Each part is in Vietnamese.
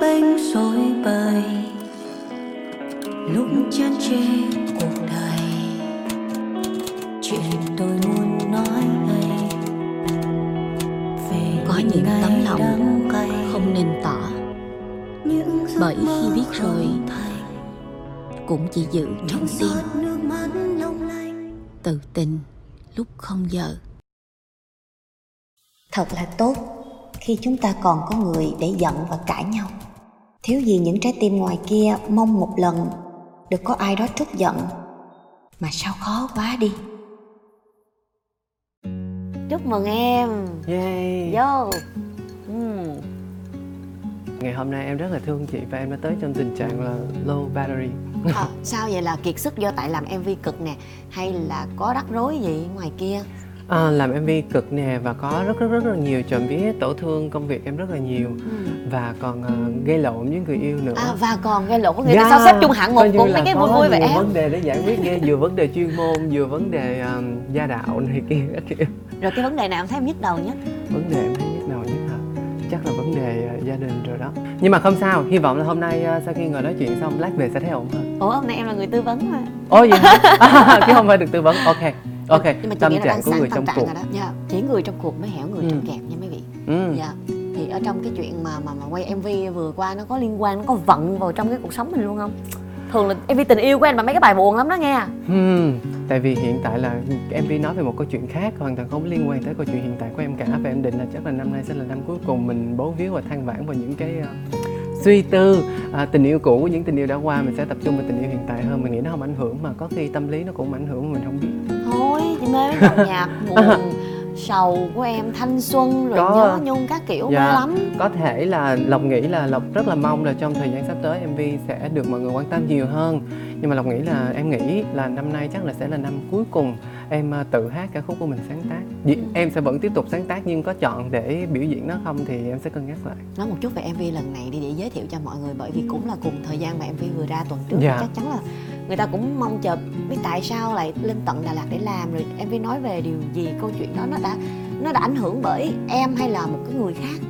bênh rối bời lúc chán chê cuộc đời. Chuyện tôi muốn nói đây về Có những tấm lòng không nên tỏ. Bởi khi biết rồi, cũng chỉ giữ trong tim tự tình lúc không giờ. Thật là tốt khi chúng ta còn có người để giận và cãi nhau thiếu gì những trái tim ngoài kia mong một lần được có ai đó trút giận mà sao khó quá đi chúc mừng em Yay! vô ừ. Ngày hôm nay em rất là thương chị và em đã tới trong tình trạng là low battery. à, sao vậy là kiệt sức do tại làm mv cực nè hay là có rắc rối gì ngoài kia À, làm MV cực nè và có rất rất rất là nhiều trộm vía tổn thương công việc em rất là nhiều. Ừ. và còn ờ, gây lộn với người yêu nữa. à và còn gây lộn có nghĩa Yeah. là sao xếp chung hạng một là mấy cái vui vui vậy em? vấn đề để giải quyết ghê vừa vấn đề chuyên môn vừa vấn đề um, gia đạo này kia kiểu. Rồi cái vấn đề nào em thấy em nhức đầu nhất? Vấn đề em thấy nhức đầu nhất hả? Chắc là vấn đề ờ, gia đình rồi đó. Nhưng mà không sao hy vọng là hôm nay ờ, sau khi ngồi nói chuyện xong lát về sẽ thấy ổn hơn. Ủa hôm nay em là người tư vấn mà. Ồ vậy hả? À, chứ không phải được tư vấn. Ok ok nhưng mà chị tâm nghĩ trạng đang của sáng người tâm trong trạng cuộc rồi đó dạ. chỉ người trong cuộc mới hiểu người Ừ. trong kẹp nha mấy vị ừ. dạ thì ở trong cái chuyện mà mà mà quay mv vừa qua nó có liên quan nó có vận vào trong cái cuộc sống mình luôn không thường là mv tình yêu của anh mà mấy cái bài buồn lắm đó nghe Hmm, tại vì hiện tại là MV nói về một câu chuyện khác hoàn toàn không liên quan tới câu chuyện hiện tại của em cả và em định là chắc là năm nay sẽ là năm cuối cùng mình bấu víu và than vãn vào những cái ờ, suy tư à, tình yêu cũ những tình yêu đã qua mình sẽ tập trung vào tình yêu hiện tại hơn mình nghĩ nó không ảnh hưởng mà có khi tâm lý nó cũng ảnh hưởng mà mình không biết thôi chị mê dòng nhạc buồn sầu của em thanh xuân rồi Có. nhớ nhung các kiểu Dạ. lắm có thể là lộc nghĩ là lộc rất là mong là trong thời gian sắp tới mv sẽ được mọi người quan tâm nhiều hơn nhưng mà lộc nghĩ là em nghĩ là năm nay chắc là sẽ là năm cuối cùng em à, tự hát ca khúc của mình sáng tác. Dị- em sẽ vẫn tiếp tục sáng tác nhưng có chọn để biểu diễn nó không thì em sẽ cân nhắc lại. Nói một chút về mv lần này đi để giới thiệu cho mọi người bởi vì cũng là cùng thời gian mà mv vừa ra tuần trước Dạ. chắc chắn là người ta cũng mong chờ biết tại sao lại lên tận Đà Lạt để làm rồi mv nói về điều gì câu chuyện đó nó đã nó đã ảnh hưởng bởi em hay là một cái người khác?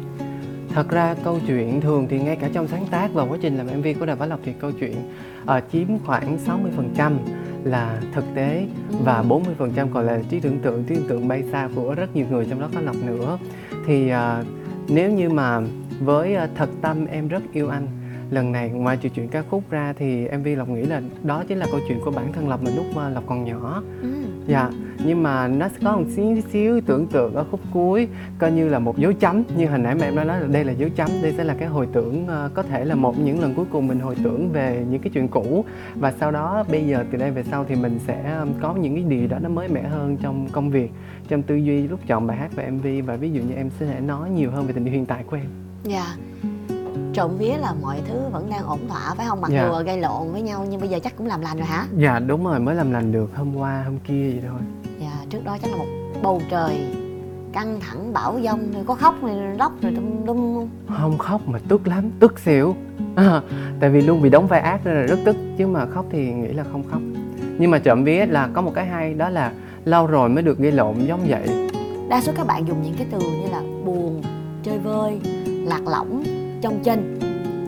Thật ra câu chuyện thường thì ngay cả trong sáng tác và quá trình làm MV của Đàm Võ Lộc thì câu chuyện ờ, chiếm khoảng 60% là thực tế và 40% còn là trí tưởng tượng, trí tưởng tượng bay xa của rất nhiều người trong đó có Lộc nữa. Thì uh, nếu như mà với uh, thật tâm em rất yêu anh lần này ngoài trừ chuyện ca khúc ra thì MV Lộc nghĩ là đó chính là câu chuyện của bản thân Lộc mình lúc mà Lộc còn nhỏ. Ừ. Dạ, nhưng mà nó có một xíu xíu tưởng tượng ở khúc cuối coi như là một dấu chấm. Như hồi nãy mà em đã nói là đây là dấu chấm đây sẽ là cái hồi tưởng ờ, có thể là một những lần cuối cùng mình hồi tưởng về những cái chuyện cũ. Và sau đó bây giờ từ đây về sau thì mình sẽ có những cái điều đó nó mới mẻ hơn trong công việc trong tư duy lúc chọn bài hát và MV và ví dụ như em sẽ nói nhiều hơn về tình yêu hiện tại của em. Dạ trộm vía là mọi thứ vẫn đang ổn thỏa phải không? Mặc Dạ. dù gây lộn với nhau nhưng bây giờ chắc cũng làm lành rồi hả? Dạ đúng rồi mới làm lành được hôm qua hôm kia vậy thôi. Dạ trước đó chắc là một bầu trời căng thẳng bão giông rồi có khóc rồi lóc rồi tum tum không không khóc mà tức lắm tức xỉu. À, tại vì luôn bị đóng vai ác nên là rất tức chứ mà khóc thì nghĩ là không khóc. Nhưng mà trộm vía là có một cái hay đó là lâu rồi mới được gây lộn giống vậy. Đa số các bạn dùng những cái từ như là buồn chơi vơi lạc lõng trong chân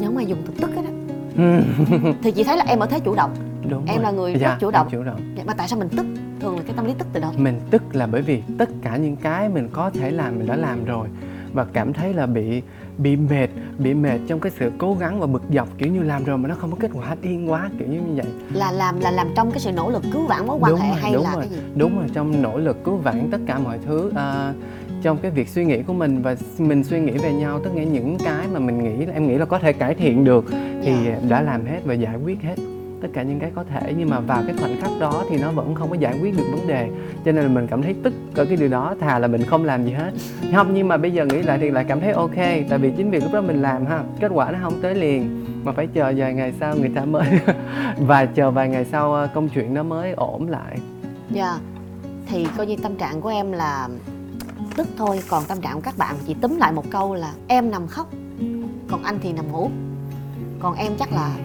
nhưng mà dùng từ tức hết á. Thì chị thấy là em ở thế chủ động. Đúng Em rồi. là người dạ, rất chủ động. chủ động. Dạ, mà tại sao mình tức? Thường là cái tâm lý tức từ đâu? Mình tức là bởi vì tất cả những cái mình có thể làm mình đã làm rồi. Và cảm thấy là bị bị mệt bị mệt trong cái sự cố gắng và bực dọc kiểu như làm rồi mà nó không có kết quả điên quá kiểu như vậy. Là làm là làm trong cái sự nỗ lực cứu vãn mối quan Đúng hệ rồi, hay đúng là rồi. cái gì? Đúng rồi trong nỗ lực cứu vãn tất cả mọi thứ. À, trong cái việc suy nghĩ của mình và mình suy nghĩ về nhau tất cả những cái mà mình nghĩ là em nghĩ là có thể cải thiện được thì Dạ. đã làm hết và giải quyết hết tất cả những cái có thể. Nhưng mà vào cái khoảnh khắc đó thì nó vẫn không có giải quyết được vấn đề cho nên là mình cảm thấy tức ở cái điều đó thà là mình không làm gì hết. Không nhưng mà bây giờ nghĩ lại thì lại cảm thấy ok tại vì chính vì lúc đó mình làm ha kết quả nó không tới liền mà phải chờ vài ngày sau người ta mới và chờ vài ngày sau ờ, công chuyện nó mới ổn lại. Dạ. Thì coi như tâm trạng của em là tức thôi còn tâm trạng của các bạn chỉ túm lại một câu là em nằm khóc còn anh thì nằm ngủ. Còn em chắc là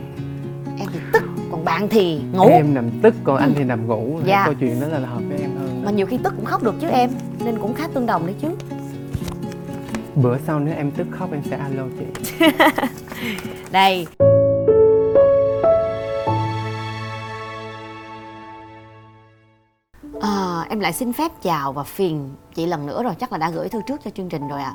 em thì tức còn còn bạn thì ngủ. Em nằm tức còn anh thì nằm ngủ. Dạ. câu chuyện đó là hợp với em hơn mà nhiều khi tức cũng khóc được chứ em nên cũng khá tương đồng đấy chứ. Bữa sau nếu em tức khóc em sẽ alo chị. Đây em lại xin phép chào và phiền chị lần nữa rồi. Chắc là đã gửi thư trước cho chương trình rồi ạ.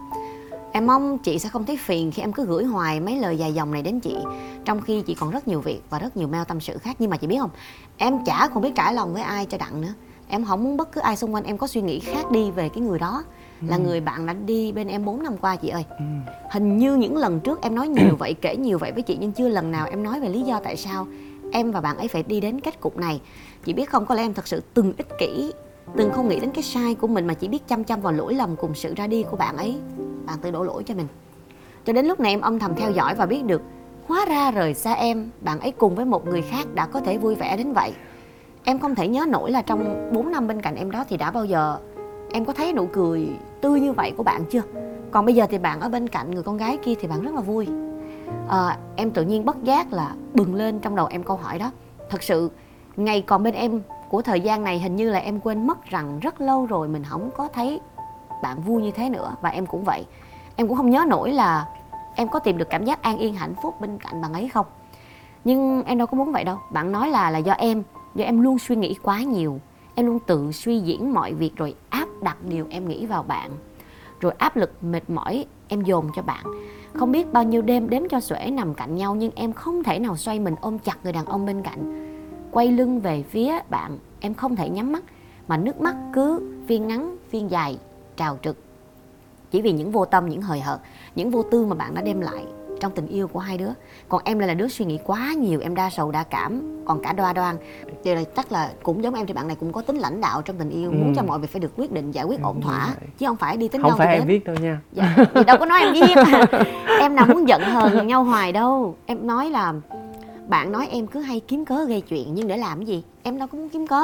Em mong chị sẽ không thấy phiền khi em cứ gửi hoài mấy lời dài dòng này đến chị trong khi chị còn rất nhiều việc và rất nhiều mail tâm sự khác. Nhưng mà chị biết không em chả còn biết trải lòng với ai cho đặng nữa. Em không muốn bất cứ ai xung quanh em có suy nghĩ khác đi về cái người đó. Là người bạn đã đi bên em 4 năm qua chị ơi. Ừ. hình như những lần trước em nói nhiều vậy kể nhiều vậy với chị nhưng chưa lần nào em nói về lý do tại sao em và bạn ấy phải đi đến kết cục này. Chị biết không có lẽ em thật sự từng ích kỷ từng không nghĩ đến cái sai của mình mà chỉ biết chăm chăm vào lỗi lầm cùng sự ra đi của bạn ấy. Bạn tự đổ lỗi cho mình. Cho đến lúc này em âm thầm theo dõi và biết được hóa ra rời xa em bạn ấy cùng với một người khác đã có thể vui vẻ đến vậy. Em không thể nhớ nổi là trong 4 năm bên cạnh em đó thì đã bao giờ em có thấy nụ cười tươi như vậy của bạn chưa? Còn bây giờ thì bạn ở bên cạnh người con gái kia thì bạn rất là vui. À, em tự nhiên bất giác là bừng lên trong đầu em câu hỏi đó. Thật sự ngày còn bên em của thời gian này hình như là em quên mất rằng rất lâu rồi mình không có thấy bạn vui như thế nữa, và em cũng vậy. Em cũng không nhớ nổi là em có tìm được cảm giác an yên, hạnh phúc bên cạnh bạn ấy không. Nhưng em đâu có muốn vậy đâu. Bạn nói là là do em do em luôn suy nghĩ quá nhiều. Em luôn tự suy diễn mọi việc rồi áp đặt điều em nghĩ vào bạn. Rồi áp lực mệt mỏi em dồn cho bạn. Không biết bao nhiêu đêm đếm cho xuể nằm cạnh nhau nhưng em không thể nào xoay mình ôm chặt người đàn ông bên cạnh quay lưng về phía bạn. Em không thể nhắm mắt mà nước mắt cứ phiên ngắn phiên dài trào trực. Chỉ vì những vô tâm những hời hợt những vô tư mà bạn đã đem lại trong tình yêu của hai đứa. Còn em lại là đứa suy nghĩ quá nhiều em đa sầu đa cảm. Còn cả đoa đoan. Thì là chắc là cũng giống em thì bạn này cũng có tính lãnh đạo trong tình yêu Ừ. muốn cho mọi việc phải được quyết định giải quyết ổn Đúng thỏa chứ không phải đi tính không đâu phải em đến. viết đâu nha. Dạ đâu có nói em viết. Em nào muốn giận hờn nhau hoài đâu. Em nói là bạn nói em cứ hay kiếm cớ gây chuyện, nhưng để làm cái gì? Em đâu có muốn kiếm cớ.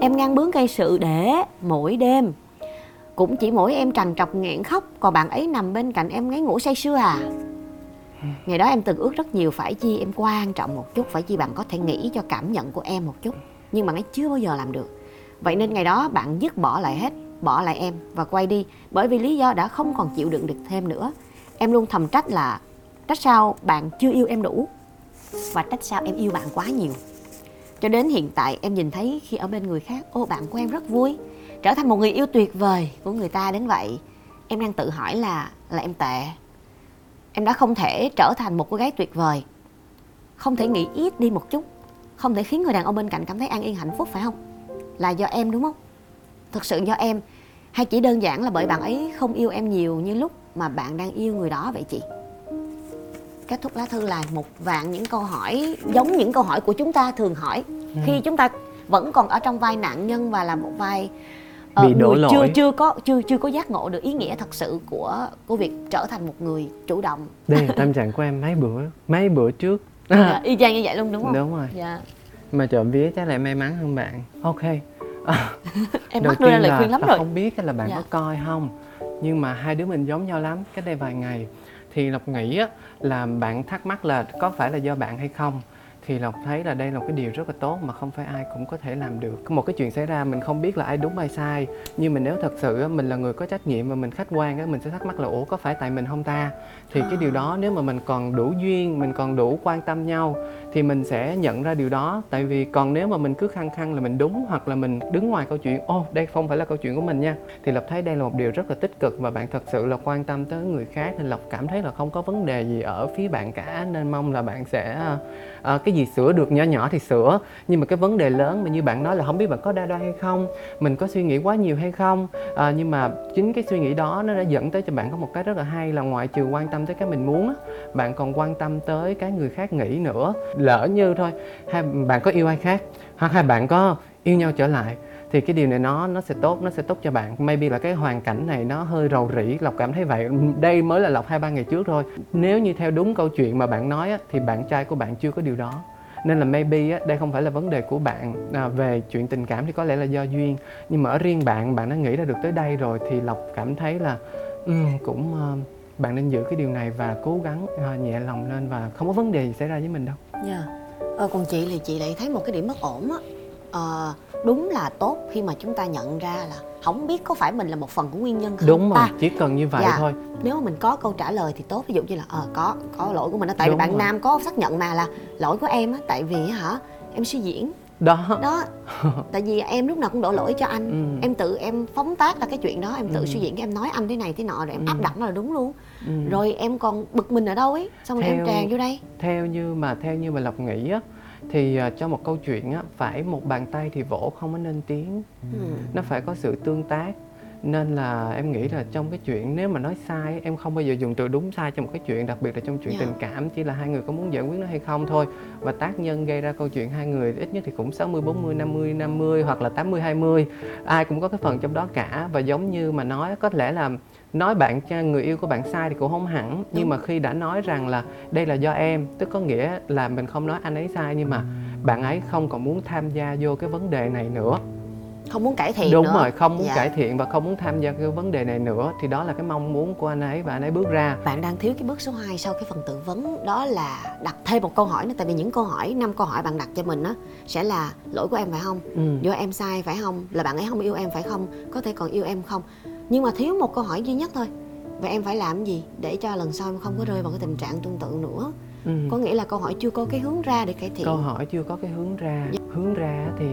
Em ngang bướng gây sự để mỗi đêm. Cũng chỉ mỗi em trằn trọc, nghẹn khóc, còn bạn ấy nằm bên cạnh em ngáy ngủ say sưa à. Ngày đó em từng ước rất nhiều, phải chi em quan trọng một chút, phải chi bạn có thể nghĩ cho cảm nhận của em một chút. Nhưng bạn ấy chưa bao giờ làm được. Vậy nên ngày đó bạn dứt bỏ lại hết, bỏ lại em và quay đi. Bởi vì lý do đã không còn chịu đựng được thêm nữa. Em luôn thầm trách là, trách sao bạn chưa yêu em đủ và trách sao em yêu bạn quá nhiều. Cho đến hiện tại, em nhìn thấy khi ở bên người khác, ô, bạn của em rất vui. Trở thành một người yêu tuyệt vời của người ta đến vậy, em đang tự hỏi là là em tệ. Em đã không thể trở thành một cô gái tuyệt vời. Không thể nghĩ ít đi một chút. Không thể khiến người đàn ông bên cạnh cảm thấy an yên, hạnh phúc, phải không? Là do em, đúng không? Thực sự do em, hay chỉ đơn giản là bởi bạn ấy không yêu em nhiều như lúc mà bạn đang yêu người đó vậy chị? Kết thúc lá thư là một vạn những câu hỏi giống những câu hỏi của chúng ta thường hỏi. Khi chúng ta vẫn còn ở trong vai nạn nhân và là một vai ờ, Bị đổ người chưa lỗi. chưa có chưa chưa có giác ngộ được ý nghĩa thật sự của của việc trở thành một người chủ động. Đây là tâm trạng của em mấy bữa mấy bữa trước. Dạ, y chang như vậy luôn đúng không? Đúng rồi. Dạ. Mà trộm vía chắc là em may mắn hơn bạn. Ok. Em Đầu mắc đưa ra lời khuyên lắm rồi. không biết là bạn Dạ. có coi không nhưng mà hai đứa mình giống nhau lắm cách đây vài ngày thì lộc nghĩ á, là bạn thắc mắc là có phải là do bạn hay không? Thì lộc thấy là đây là một cái điều rất là tốt mà không phải ai cũng có thể làm được. Có một cái chuyện xảy ra mình không biết là ai đúng ai sai. Nhưng mà nếu thật sự mình là người có trách nhiệm và mình khách quan á, mình sẽ thắc mắc là ủa có phải tại mình không ta? Thì cái điều đó nếu mà mình còn đủ duyên mình còn đủ quan tâm nhau thì mình sẽ nhận ra điều đó. Tại vì còn nếu mà mình cứ khăng khăng là mình đúng hoặc là mình đứng ngoài câu chuyện ô đây không phải là câu chuyện của mình nha. Thì lộc thấy đây là một điều rất là tích cực và bạn thật sự là quan tâm tới người khác nên lộc cảm thấy là không có vấn đề gì ở phía bạn cả. Nên mong là bạn sẽ uh, cái gì sửa được nhỏ nhỏ thì sửa. Nhưng mà cái vấn đề lớn mà như bạn nói là không biết bạn có đa đoan hay không mình có suy nghĩ quá nhiều hay không. À, nhưng mà chính cái suy nghĩ đó nó đã dẫn tới cho bạn có một cái rất là hay là ngoại trừ quan tâm tới cái mình muốn bạn còn quan tâm tới cái người khác nghĩ nữa. Lỡ như thôi hai bạn có yêu ai khác hoặc hai bạn có yêu nhau trở lại thì cái điều này nó nó sẽ tốt nó sẽ tốt cho bạn. Maybe là cái hoàn cảnh này nó hơi rầu rĩ lộc cảm thấy vậy. Đây mới là lộc hai ba ngày trước thôi. Nếu như theo đúng câu chuyện mà bạn nói á, thì bạn trai của bạn chưa có điều đó. Nên là maybe á, đây không phải là vấn đề của bạn. À, về chuyện tình cảm thì có lẽ là do duyên. Nhưng mà ở riêng bạn bạn đã nghĩ ra được tới đây rồi thì lộc cảm thấy là um, cũng uh, bạn nên giữ cái điều này và cố gắng uh, nhẹ lòng lên và không có vấn đề gì xảy ra với mình đâu. Dạ. ờ, còn chị thì chị lại thấy một cái điểm bất ổn á. Uh, đúng là tốt khi mà chúng ta nhận ra là không biết có phải mình là một phần của nguyên nhân không đúng rồi ta chỉ cần như vậy Dạ. thôi nếu mà mình có câu trả lời thì tốt ví dụ như là ờ có có lỗi của mình đó tại Đúng vì bạn rồi. nam có xác nhận mà là lỗi của em á tại vì hả em suy diễn đó đó tại vì em lúc nào cũng đổ lỗi cho anh Ừ. em tự em phóng tác ra cái chuyện đó em tự Ừ. suy diễn em nói anh thế này thế nọ rồi em Ừ. áp đặt nó là đúng luôn Ừ. rồi em còn bực mình ở đâu ấy xong rồi em Theo- tràn vô đây theo như mà theo như mà lộc nghĩ á thì à, cho một câu chuyện á phải một bàn tay thì vỗ không có nên tiếng. Ừ. nó phải có sự tương tác. Nên là em nghĩ là trong cái chuyện nếu mà nói sai em không bao giờ dùng từ đúng sai trong một cái chuyện đặc biệt là trong chuyện Dạ. tình cảm chỉ là hai người có muốn giải quyết nó hay không thôi. Và tác nhân gây ra câu chuyện hai người ít nhất thì cũng 60 40 50 50 hoặc là 80 20 ai cũng có cái phần trong đó cả. Và giống như mà nói có lẽ là nói bạn cho người yêu của bạn sai thì cũng không hẳn. Nhưng mà khi đã nói rằng là đây là do em tức có nghĩa là mình không nói anh ấy sai nhưng mà bạn ấy không còn muốn tham gia vô cái vấn đề này nữa. Không muốn cải thiện đúng nữa. rồi không muốn Dạ. cải thiện và không muốn tham gia cái vấn đề này nữa. Thì đó là cái mong muốn của anh ấy và anh ấy bước ra. Bạn đang thiếu cái bước số 2 sau cái phần tư vấn. Đó là đặt thêm một câu hỏi nữa tại vì những câu hỏi năm câu hỏi bạn đặt cho mình á sẽ là lỗi của em phải không? Ừ. do em sai phải không? Là bạn ấy không yêu em phải không? Có thể còn yêu em không nhưng mà thiếu một câu hỏi duy nhất thôi. Và em phải làm gì để cho lần sau em không có rơi vào cái tình trạng tương tự nữa? Ừ. có nghĩa là câu hỏi chưa có cái hướng ra để cải thiện. Câu hỏi chưa có cái hướng ra. Hướng ra thì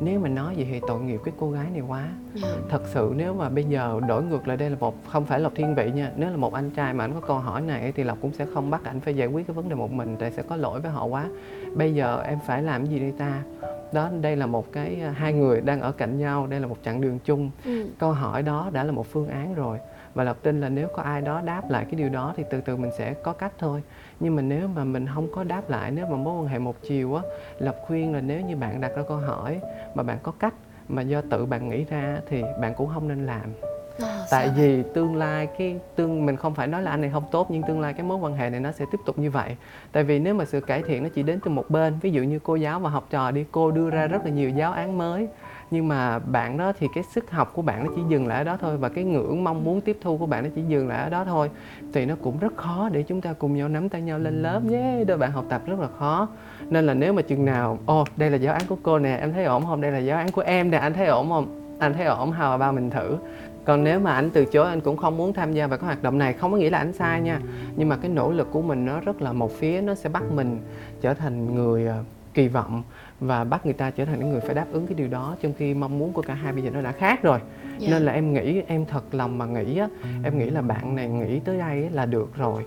nếu mà nói vậy thì tội nghiệp cái cô gái này quá. Dạ. thật sự nếu mà bây giờ đổi ngược lại đây là một không phải lộc thiên vị nha nếu là một anh trai mà anh có câu hỏi này thì lộc cũng sẽ không bắt ảnh phải giải quyết cái vấn đề một mình tại sẽ có lỗi với họ quá. Bây giờ em phải làm gì đây ta đó đây là một cái à, hai người đang ở cạnh nhau đây là một chặng đường chung. Ừ. câu hỏi đó đã là một phương án rồi. Và lộc tin là nếu có ai đó đáp lại cái điều đó thì từ từ mình sẽ có cách thôi. Nhưng mà nếu mà mình không có đáp lại nếu mà mối quan hệ một chiều á lộc khuyên là nếu như bạn đặt ra câu hỏi mà bạn có cách mà do tự bạn nghĩ ra thì bạn cũng không nên làm À, tại sao vì tương lai cái tương mình không phải nói là anh này không tốt nhưng tương lai cái mối quan hệ này nó sẽ tiếp tục như vậy. Tại vì nếu mà sự cải thiện nó chỉ đến từ một bên ví dụ như cô giáo và học trò đi cô đưa ra rất là nhiều giáo án mới nhưng mà bạn đó thì cái sức học của bạn nó chỉ dừng lại ở đó thôi và cái ngưỡng mong muốn tiếp thu của bạn nó chỉ dừng lại ở đó thôi thì nó cũng rất khó để chúng ta cùng nhau nắm tay nhau lên lớp nhé. Đôi bạn học tập rất là khó. Nên là nếu mà chừng nào ồ đây là giáo án của cô nè em thấy ổn không? Đây là giáo án của em nè anh thấy ổn không? Anh thấy ổn how about mình thử còn nếu mà anh từ chối anh cũng không muốn tham gia vào cái hoạt động này. Không có nghĩa là anh sai nha. Nhưng mà cái nỗ lực của mình nó rất là một phía nó sẽ bắt mình trở thành người ờ, kỳ vọng và bắt người ta trở thành những người phải đáp ứng cái điều đó trong khi mong muốn của cả hai bây giờ nó đã khác rồi. Dạ. nên là em nghĩ em thật lòng mà nghĩ á em nghĩ là bạn này nghĩ tới đây là được rồi.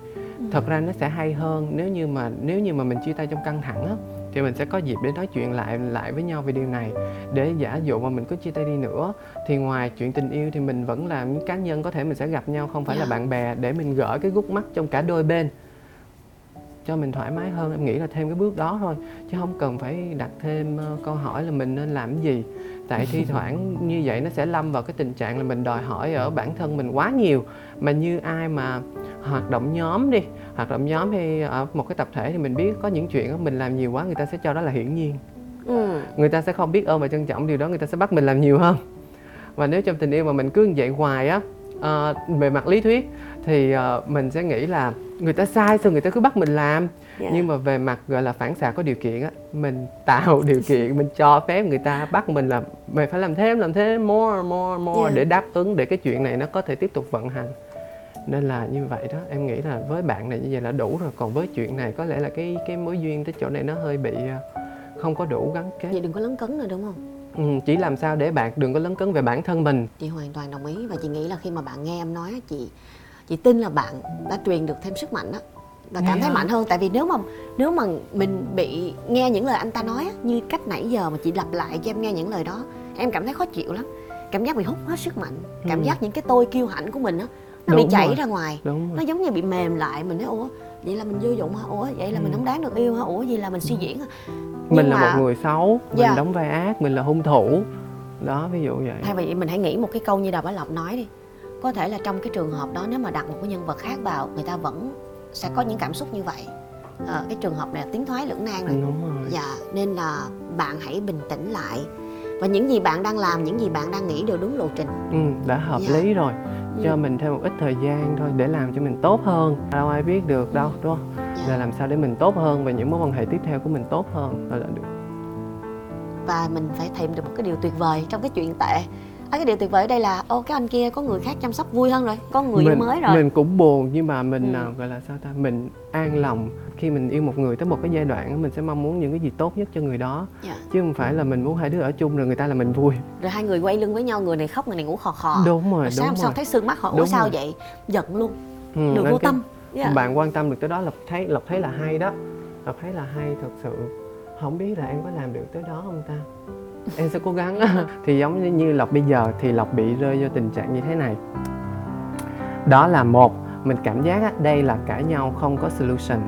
Thật ra nó sẽ hay hơn nếu như mà nếu như mà mình chia tay trong căng thẳng á thì mình sẽ có dịp để nói chuyện lại lại với nhau về điều này. Để giả dụ mà mình có chia tay đi nữa thì ngoài chuyện tình yêu thì mình vẫn là những cá nhân có thể mình sẽ gặp nhau không phải là Dạ. bạn bè để mình gỡ cái gút mắt trong cả đôi bên. Cho mình thoải mái hơn em nghĩ là thêm cái bước đó thôi. Chứ không cần phải đặt thêm ờ, câu hỏi là mình nên làm cái gì. Tại thi thoảng như vậy nó sẽ lâm vào cái tình trạng là mình đòi hỏi ở bản thân mình quá nhiều. Mà như ai mà hoạt động nhóm đi hoạt động nhóm hay ở một cái tập thể thì mình biết có những chuyện mình làm nhiều quá người ta sẽ cho đó là hiển nhiên ừ. người ta sẽ không biết ơn và trân trọng điều đó người ta sẽ bắt mình làm nhiều hơn và nếu trong tình yêu mà mình cứ như vậy hoài á ờ, về mặt lý thuyết thì ờ, mình sẽ nghĩ là người ta sai xong người ta cứ bắt mình làm Dạ. nhưng mà về mặt gọi là phản xạ có điều kiện á mình tạo điều kiện mình cho phép người ta bắt mình là mày phải làm thêm làm thêm more more more Dạ. để đáp ứng để cái chuyện này nó có thể tiếp tục vận hành nên là như vậy đó em nghĩ là với bạn này như vậy là đủ rồi. Còn với chuyện này có lẽ là cái cái mối duyên tới chỗ này nó hơi bị ờ, không có đủ gắn kết. Vậy đừng có lấn cấn nữa đúng không? Ừ, chỉ làm sao để bạn đừng có lấn cấn về bản thân mình. Chị hoàn toàn đồng ý. Và chị nghĩ là khi mà bạn nghe em nói chị chị tin là bạn đã truyền được thêm sức mạnh đó và cảm thấy không? mạnh hơn. Tại vì nếu mà nếu mà mình bị nghe những lời anh ta nói á, như cách nãy giờ mà chị lặp lại cho em nghe những lời đó em cảm thấy khó chịu lắm. Cảm giác bị hút hết sức mạnh. Cảm Ừ. giác những cái tôi kiêu hãnh của mình á nó bị Đúng chảy rồi. ra ngoài. Đúng nó giống như bị mềm lại mình nói ủa vậy là mình vô dụng hả? Ủa vậy là mình Ừ. không đáng được yêu hả? Ủa vậy là mình suy diễn hả? Mình Nhưng là mà- một người xấu Dạ. mình đóng vai ác mình là hung thủ. Đó ví dụ vậy. Thay vì mình hãy nghĩ một cái câu như đào bá lộc nói đi. Có thể là trong cái trường hợp đó nếu mà đặt một cái nhân vật khác vào người ta vẫn sẽ có những cảm xúc như vậy. Ờ, cái trường hợp này là tiến thoái lưỡng nan rồi. Đúng rồi. Dạ nên là bạn hãy bình tĩnh lại. Và những gì bạn đang làm những gì bạn đang nghĩ đều đúng lộ trình. Ừ, đã hợp Dạ. lý rồi cho mình thêm một ít thời gian thôi để làm cho mình tốt hơn. Đâu ai biết được đâu đúng không? Dạ. là làm sao để mình tốt hơn và những mối quan hệ tiếp theo của mình tốt hơn? Là, là được. Và mình phải tìm được một cái điều tuyệt vời trong cái chuyện tệ à, cái điều tuyệt vời ở đây là ô cái anh kia có người khác chăm sóc vui hơn rồi có người mình, mới rồi. mình cũng buồn nhưng mà mình Ừ. à, gọi là sao ta mình an lòng. Khi mình yêu một người tới một cái giai đoạn mình sẽ mong muốn những cái gì tốt nhất cho người đó. Dạ. chứ không phải là mình muốn hai đứa ở chung rồi người ta là mình vui. Rồi hai người quay lưng với nhau người này khóc người này ngủ khò khò. Đúng rồi rồi sáng đúng sau rồi. thấy sưng mắt họ ủa Đúng sao rồi. vậy? Giận luôn. Ừ, được vô tâm. Dạ. bạn quan tâm được tới đó lộc thấy lộc thấy là hay đó. Lộc thấy là hay thật sự không biết là em có làm được tới đó không ta? Em sẽ cố gắng thì giống như- như lộc bây giờ thì lộc bị rơi vô tình trạng như thế này. Đó là một mình cảm giác á, đây là cãi nhau không có solution.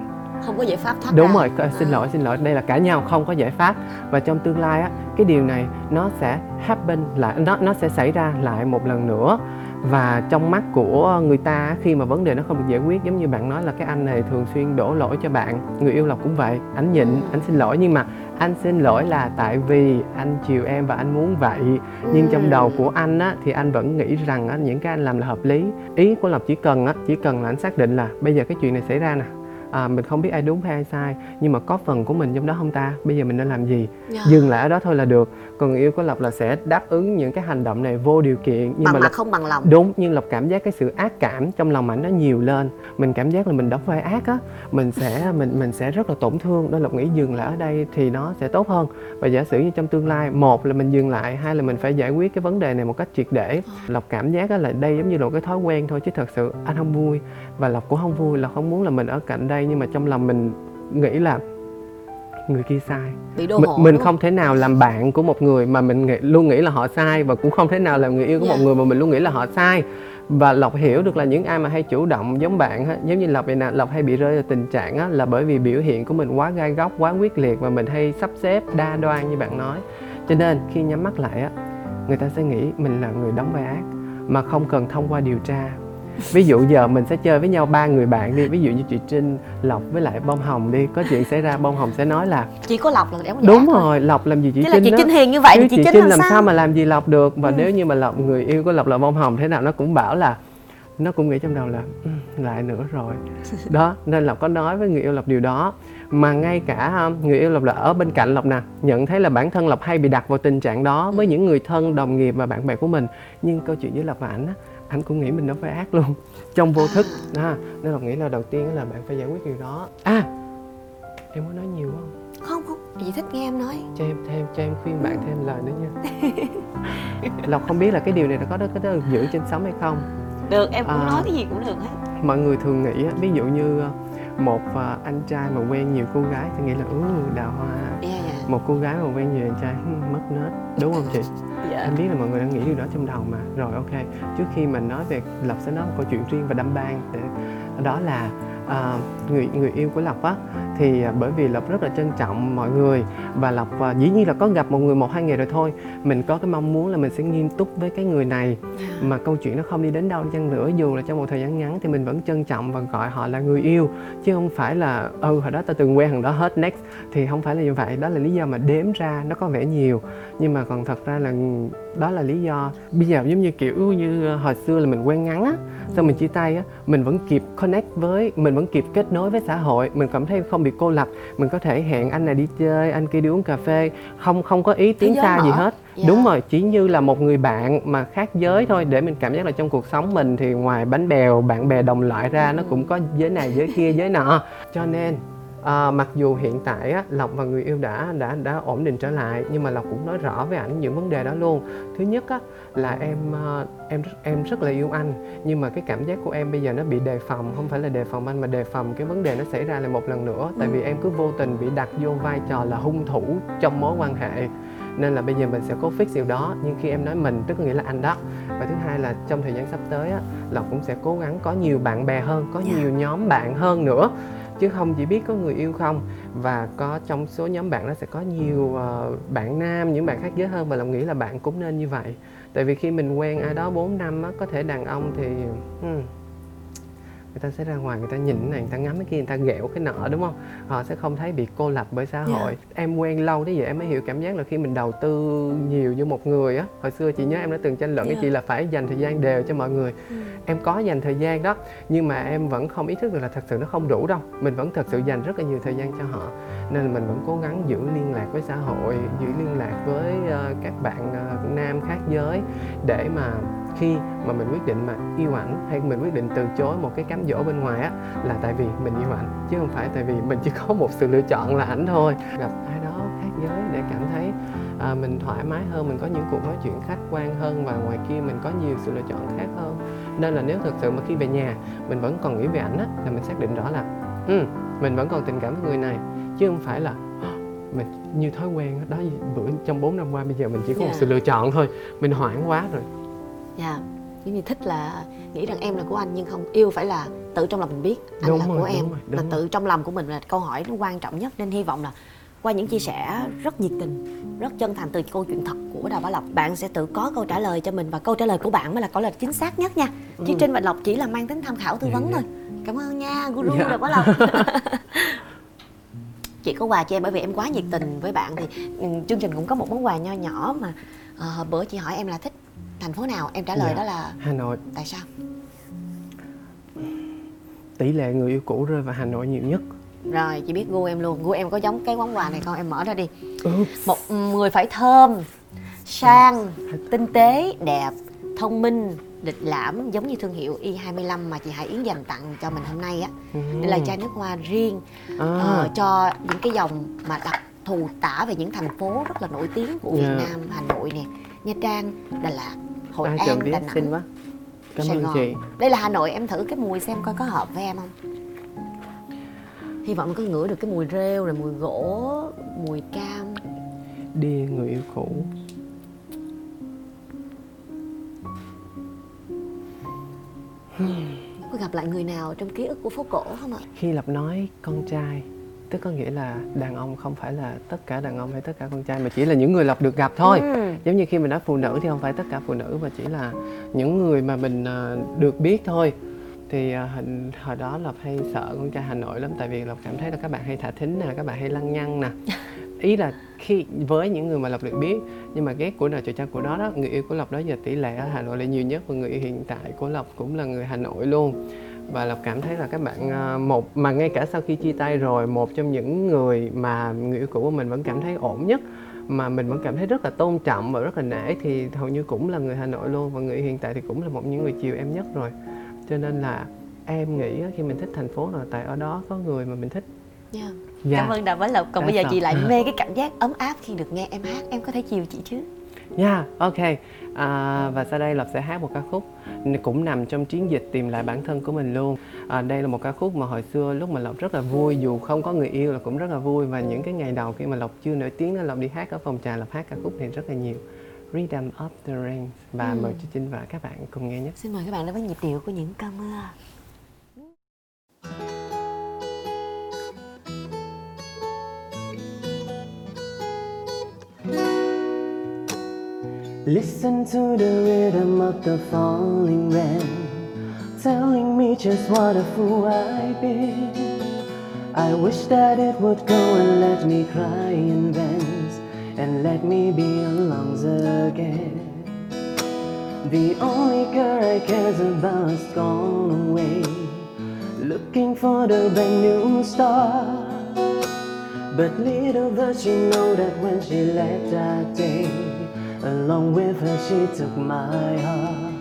Không có giải pháp thoát đúng ra. rồi c- xin À. lỗi xin lỗi. Đây là cãi nhau không có giải pháp. Và trong tương lai á cái điều này nó sẽ happen lại nó nó sẽ xảy ra lại một lần nữa và trong mắt của người ta khi mà vấn đề nó không được giải quyết giống như bạn nói là cái anh này thường xuyên đổ lỗi cho bạn người yêu lộc cũng vậy anh nhịn anh xin lỗi. Nhưng mà anh xin lỗi là tại vì anh chiều em và anh muốn vậy. Nhưng trong đầu của anh á thì anh vẫn nghĩ rằng á, những cái anh làm là hợp lý. Ý của lộc chỉ cần á chỉ cần là anh xác định là bây giờ cái chuyện này xảy ra nè à, mình không biết ai đúng hay ai sai nhưng mà có phần của mình trong đó không ta? Bây giờ mình nên làm gì? Dạ. dừng lại ở đó thôi là được. Còn yêu của lộc là sẽ đáp ứng những cái hành động này vô điều kiện nhưng bằng mà mặt lộc không bằng lòng. Đúng nhưng lộc cảm giác cái sự ác cảm trong lòng ảnh nó nhiều lên. Mình cảm giác là mình đóng vai ác á. Mình sẽ mình mình sẽ rất là tổn thương. Nên lộc nghĩ dừng lại ở đây thì nó sẽ tốt hơn. Và giả sử như trong tương lai một là mình dừng lại hai là mình phải giải quyết cái vấn đề này một cách triệt để. Lộc cảm giác là đây giống như là một cái thói quen thôi chứ thật sự anh không vui. Và lộc cũng không vui lộc không muốn là mình ở cạnh đây nhưng mà trong lòng mình nghĩ là người kia sai. Bị đô mình, hộ mình đúng không thể nào làm bạn của một người mà mình nghĩ, luôn nghĩ là họ sai và cũng không thể nào làm người yêu của Dạ. một người mà mình luôn nghĩ là họ sai. Và lộc hiểu được là những ai mà hay chủ động giống bạn á, giống như lộc vậy nè lộc hay bị rơi vào tình trạng á, là bởi vì biểu hiện của mình quá gai góc quá quyết liệt và mình hay sắp xếp đa đoan như bạn nói. Cho nên khi nhắm mắt lại á người ta sẽ nghĩ mình là người đóng vai ác mà không cần thông qua điều tra ví dụ giờ mình sẽ chơi với nhau ba người bạn đi. Ví dụ như chị trinh lộc với lại bông hồng đi. Có chuyện xảy ra bông hồng sẽ nói là chỉ có lộc là giả đúng rồi lộc làm gì chị Chứ là trinh chị đó. Trinh hiền như vậy Chứ thì chị, chị Trinh, Trinh làm, sao, sao mà làm gì lộc được? Và Ừ. nếu như mà lộc người yêu của lộc là bông hồng thế nào nó cũng bảo là nó cũng nghĩ trong đầu là "Ừ, lại nữa rồi. Đó nên lộc có nói với người yêu lộc điều đó. Mà ngay cả um, người yêu lộc là ở bên cạnh lộc nè nhận thấy là bản thân lộc hay bị đặt vào tình trạng đó với những người thân đồng nghiệp và bạn bè của mình. Nhưng câu chuyện với lộc và ảnh á ảnh cũng nghĩ mình nó phải ác luôn. Trong vô thức đó. nên lộc nghĩ là đầu tiên là bạn phải giải quyết điều đó. À em có nói nhiều không? Không không chị thích nghe em nói. Cho em thêm cho em khuyên bạn thêm lời nữa nha. Lộc không biết là cái điều này nó có có được giữ trên sống hay không. Được em cũng À. nói cái gì cũng được hết. mọi người thường nghĩ á, ví dụ như ờ, một ờ, anh trai mà quen nhiều cô gái thì nghĩ là ừ đào hoa. Dạ dạ. Một cô gái mà quen nhiều anh trai "Hmm, mất nết. Đúng không chị em biết là mọi người đang nghĩ điều đó trong đầu mà. Rồi, ok. Trước khi mình nói về lộc sẽ nói một câu chuyện riêng và đâm ban đó là à, người người yêu của lộc á thì à, bởi vì lộc rất là trân trọng mọi người và lộc à, dĩ nhiên là có gặp một người một hai ngày rồi thôi. Mình có cái mong muốn là mình sẽ nghiêm túc với cái người này mà câu chuyện nó không đi đến đâu chăng nữa. Dù là trong một thời gian ngắn thì mình vẫn trân trọng và gọi họ là người yêu chứ không phải là ừ hồi đó ta từng quen thằng đó hết next. Thì không phải là như vậy đó là lý do mà đếm ra nó có vẻ nhiều. Nhưng mà còn thật ra là đó là lý do bây giờ giống như kiểu như hồi xưa là mình quen ngắn á xong mình chia tay á mình vẫn kịp connect với mình vẫn kịp kết nối với xã hội mình cảm thấy không bị cô lập mình có thể hẹn anh này đi chơi anh kia đi uống cà phê không không có ý tiến xa gì mở. hết Dạ. đúng rồi chỉ như là một người bạn mà khác giới thôi để mình cảm giác là trong cuộc sống mình thì ngoài bánh bèo bạn bè đồng loại ra nó cũng có giới này giới kia giới nọ cho nên à, mặc dù hiện tại á, lộc và người yêu đã đã đã ổn định trở lại nhưng mà lộc cũng nói rõ với ảnh những vấn đề đó luôn. Thứ nhất á, là em à, em em rất là yêu anh nhưng mà cái cảm giác của em bây giờ nó bị đề phòng không phải là đề phòng anh mà đề phòng cái vấn đề nó xảy ra lại một lần nữa. Tại vì em cứ vô tình bị đặt vô vai trò là hung thủ trong mối quan hệ. Nên là bây giờ mình sẽ cố fix điều đó. Nhưng khi em nói mình tức nghĩa là anh đó. Và thứ hai là trong thời gian sắp tới á lộc cũng sẽ cố gắng có nhiều bạn bè hơn có Dạ. nhiều nhóm bạn hơn nữa chứ không chỉ biết có người yêu không. Và có trong số nhóm bạn nó sẽ có nhiều uh, bạn nam những bạn khác giới hơn. Và lòng nghĩ là bạn cũng nên như vậy. Tại vì khi mình quen ai đó 4 năm á có thể đàn ông thì hmm, người ta sẽ ra ngoài người ta nhìn cái này người ta ngắm cái kia người ta ghẹo cái nọ đúng không? Họ sẽ không thấy bị cô lập bởi xã hội. Em quen lâu đến vậy em mới hiểu cảm giác là khi mình đầu tư nhiều như một người á. Hồi xưa chị nhớ em đã từng tranh luận với Dạ. chị là phải dành thời gian đều cho mọi người. Em có dành thời gian đó nhưng mà em vẫn không ý thức được là thật sự nó không đủ đâu. Mình vẫn thật sự dành rất là nhiều thời gian cho họ nên là mình vẫn cố gắng giữ liên lạc với xã hội giữ liên lạc với ờ, các bạn ờ, nam khác giới để mà khi mà mình quyết định mà yêu ảnh hay mình quyết định từ chối một cái cám dỗ bên ngoài á là tại vì mình yêu ảnh chứ không phải tại vì mình chỉ có một sự lựa chọn là ảnh thôi. Gặp ai đó khác giới để cảm thấy à, mình thoải mái hơn mình có những cuộc nói chuyện khách quan hơn và ngoài kia mình có nhiều sự lựa chọn khác hơn. Nên là nếu thực sự mà khi về nhà mình vẫn còn nghĩ về ảnh á là mình xác định rõ là ừ, mình vẫn còn tình cảm với người này. Chứ không phải là mình như thói quen đó bữa trong 4 năm qua bây giờ mình chỉ có một Dạ. sự lựa chọn thôi mình hoảng quá rồi dạ giống như thích là nghĩ rằng em là của anh nhưng không yêu phải là tự trong lòng mình biết anh Đúng là rồi, của em rồi, là rồi. tự trong lòng của mình là câu hỏi nó quan trọng nhất nên hy vọng là qua những chia sẻ rất nhiệt tình rất chân thành từ câu chuyện thật của đào bá lộc bạn sẽ tự có câu trả lời cho mình và câu trả lời của bạn mới là câu trả lời chính xác nhất nha chứ trên bạch lộc chỉ là mang tính tham khảo tư Dạ, vấn dạ. thôi cảm ơn nha guru Dạ. đào bá lộc chị có quà cho em bởi vì em quá nhiệt tình với bạn thì ừ, chương trình cũng có một món quà nho nhỏ mà ờ, bữa chị hỏi em là thích thành phố nào? Em trả lời Dạ. đó là Hà Nội. Tại sao? Tỷ lệ người yêu cũ rơi vào Hà Nội nhiều nhất. Rồi chị biết gu em luôn. Gu em có giống cái món quà này không? Em mở ra đi. Oops. một người phải thơm sang tinh tế đẹp thông minh lịch lãm giống như thương hiệu Y25 mà chị Hải Yến dành tặng cho mình hôm nay á. Đây là chai nước hoa riêng. À, ờ, cho những cái dòng mà đặc thù tả về những thành phố rất là nổi tiếng của Việt Dạ. Nam Hà Nội nè. Nha Trang Đà Lạt Hội ai An Đà xinh Nẵng. quá. Cảm Sài ơn Gòn. chị. Đây là Hà Nội em thử cái mùi xem coi có hợp với em không? Hy vọng có ngửi được cái mùi rêu rồi mùi gỗ mùi cam. Đi người yêu cũ. Có gặp lại người nào trong ký ức của phố cổ không ạ? Khi lập nói con trai tức có nghĩa là đàn ông không phải là tất cả đàn ông hay tất cả con trai mà chỉ là những người lập được gặp thôi. Ừ. giống như khi mình nói phụ nữ thì không phải tất cả phụ nữ mà chỉ là những người mà mình à, được biết thôi. Thì à, hình hồi đó lộc hay sợ con trai hà nội lắm tại vì lộc cảm thấy là các bạn hay thả thính nè các bạn hay lăng nhăng nè. Ý là khi với những người mà lộc được biết nhưng mà ghét của đời trời cha của đó đó người yêu của lộc đó giờ tỷ lệ ở hà nội là nhiều nhất và người yêu hiện tại của lộc cũng là người hà nội luôn và lộc cảm thấy là các bạn à, một mà ngay cả sau khi chia tay rồi một trong những người mà người yêu cũ của mình vẫn cảm thấy ổn nhất mà mình vẫn cảm thấy rất là tôn trọng và rất là nể thì hầu như cũng là người Hà Nội luôn và người hiện tại thì cũng là một những người chiều em nhất rồi cho nên là em nghĩ khi mình thích thành phố là tại ở đó có người mà mình thích Dạ. Dạ. cảm ơn đào bá lộc còn Đã bây giờ sợ. chị lại mê cái cảm giác ấm áp khi được nghe em hát em có thể chiều chị chứ Yeah, ok. À, và sau đây Lộc sẽ hát một ca khúc cũng nằm trong chiến dịch tìm lại bản thân của mình luôn. À, đây là một ca khúc mà hồi xưa lúc mà Lộc rất là vui dù không có người yêu là cũng rất là vui và những cái ngày đầu khi mà Lộc chưa nổi tiếng nên Lộc đi hát ở phòng trà Lộc hát ca khúc này rất là nhiều. Rhythm of the Rain và mời chị Trinh và các bạn cùng nghe nhé. xin mời các bạn đến với nhịp điệu của những cơn mưa Listen to the rhythm of the falling rain, telling me just what a fool I've been. I wish that it would go and let me cry in vents and let me be alone again. The only girl I cared about has gone away, looking for the brand new star. But little does she know that when she left that day, along with her she took my heart.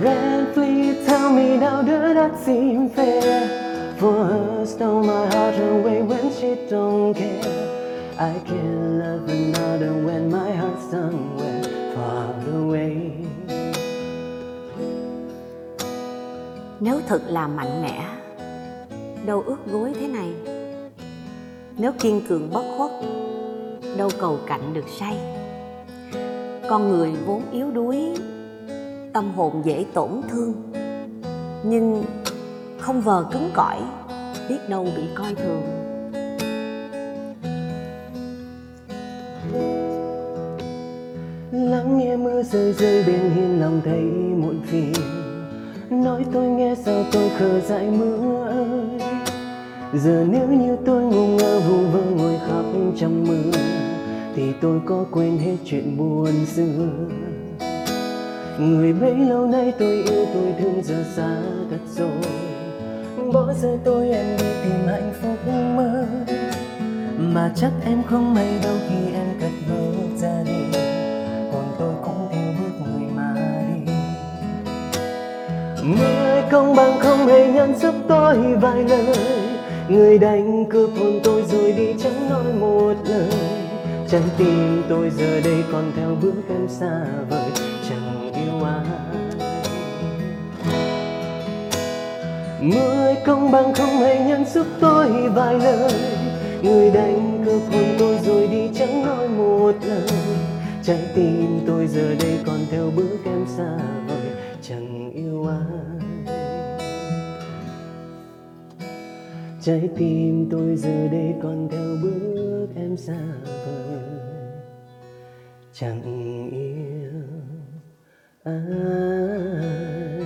Red, please tell me now does that seem fair? For her stole my heart away when she don't care. I can't love another when my heart's somewhere far away. Nếu thật là mạnh mẽ Đâu ước gối thế này Nếu kiên cường bất khuất Đâu cầu cạnh được say con người vốn yếu đuối, Tâm hồn dễ tổn thương. Nhưng không vờ cứng cỏi, Biết đâu bị coi thường. Lắng nghe mưa rơi rơi bên hiên lòng thấy muộn phiền. Nói tôi nghe sao tôi khờ dại mưa ơi. Giờ nếu như tôi ngu ngơ vu vơ ngồi khóc trong mưa thì tôi có quên hết chuyện buồn xưa. Người bấy lâu nay tôi yêu, tôi thương, giờ xa thật rồi. Bỏ rơi tôi, em đi tìm hạnh phúc mơ mà chắc em không may đâu khi em cất bước ra đi. Còn tôi cũng theo bước người mà đi. Mưa công bằng không hề nhận giúp tôi vài lời. Người đánh cướp hồn tôi rồi đi chẳng nói một lời. Trái tim tôi giờ đây còn theo bước em xa vời, Chẳng yêu ai. Mười công bằng không hề nhận giúp tôi vài lời. Người đánh cướp hôn tôi rồi đi chẳng nói một lời. Trái tim tôi giờ đây còn theo bước em xa vời, Chẳng yêu ai. Trái tim tôi giờ đây còn theo bước em xa vời. Chẳng yêu ai.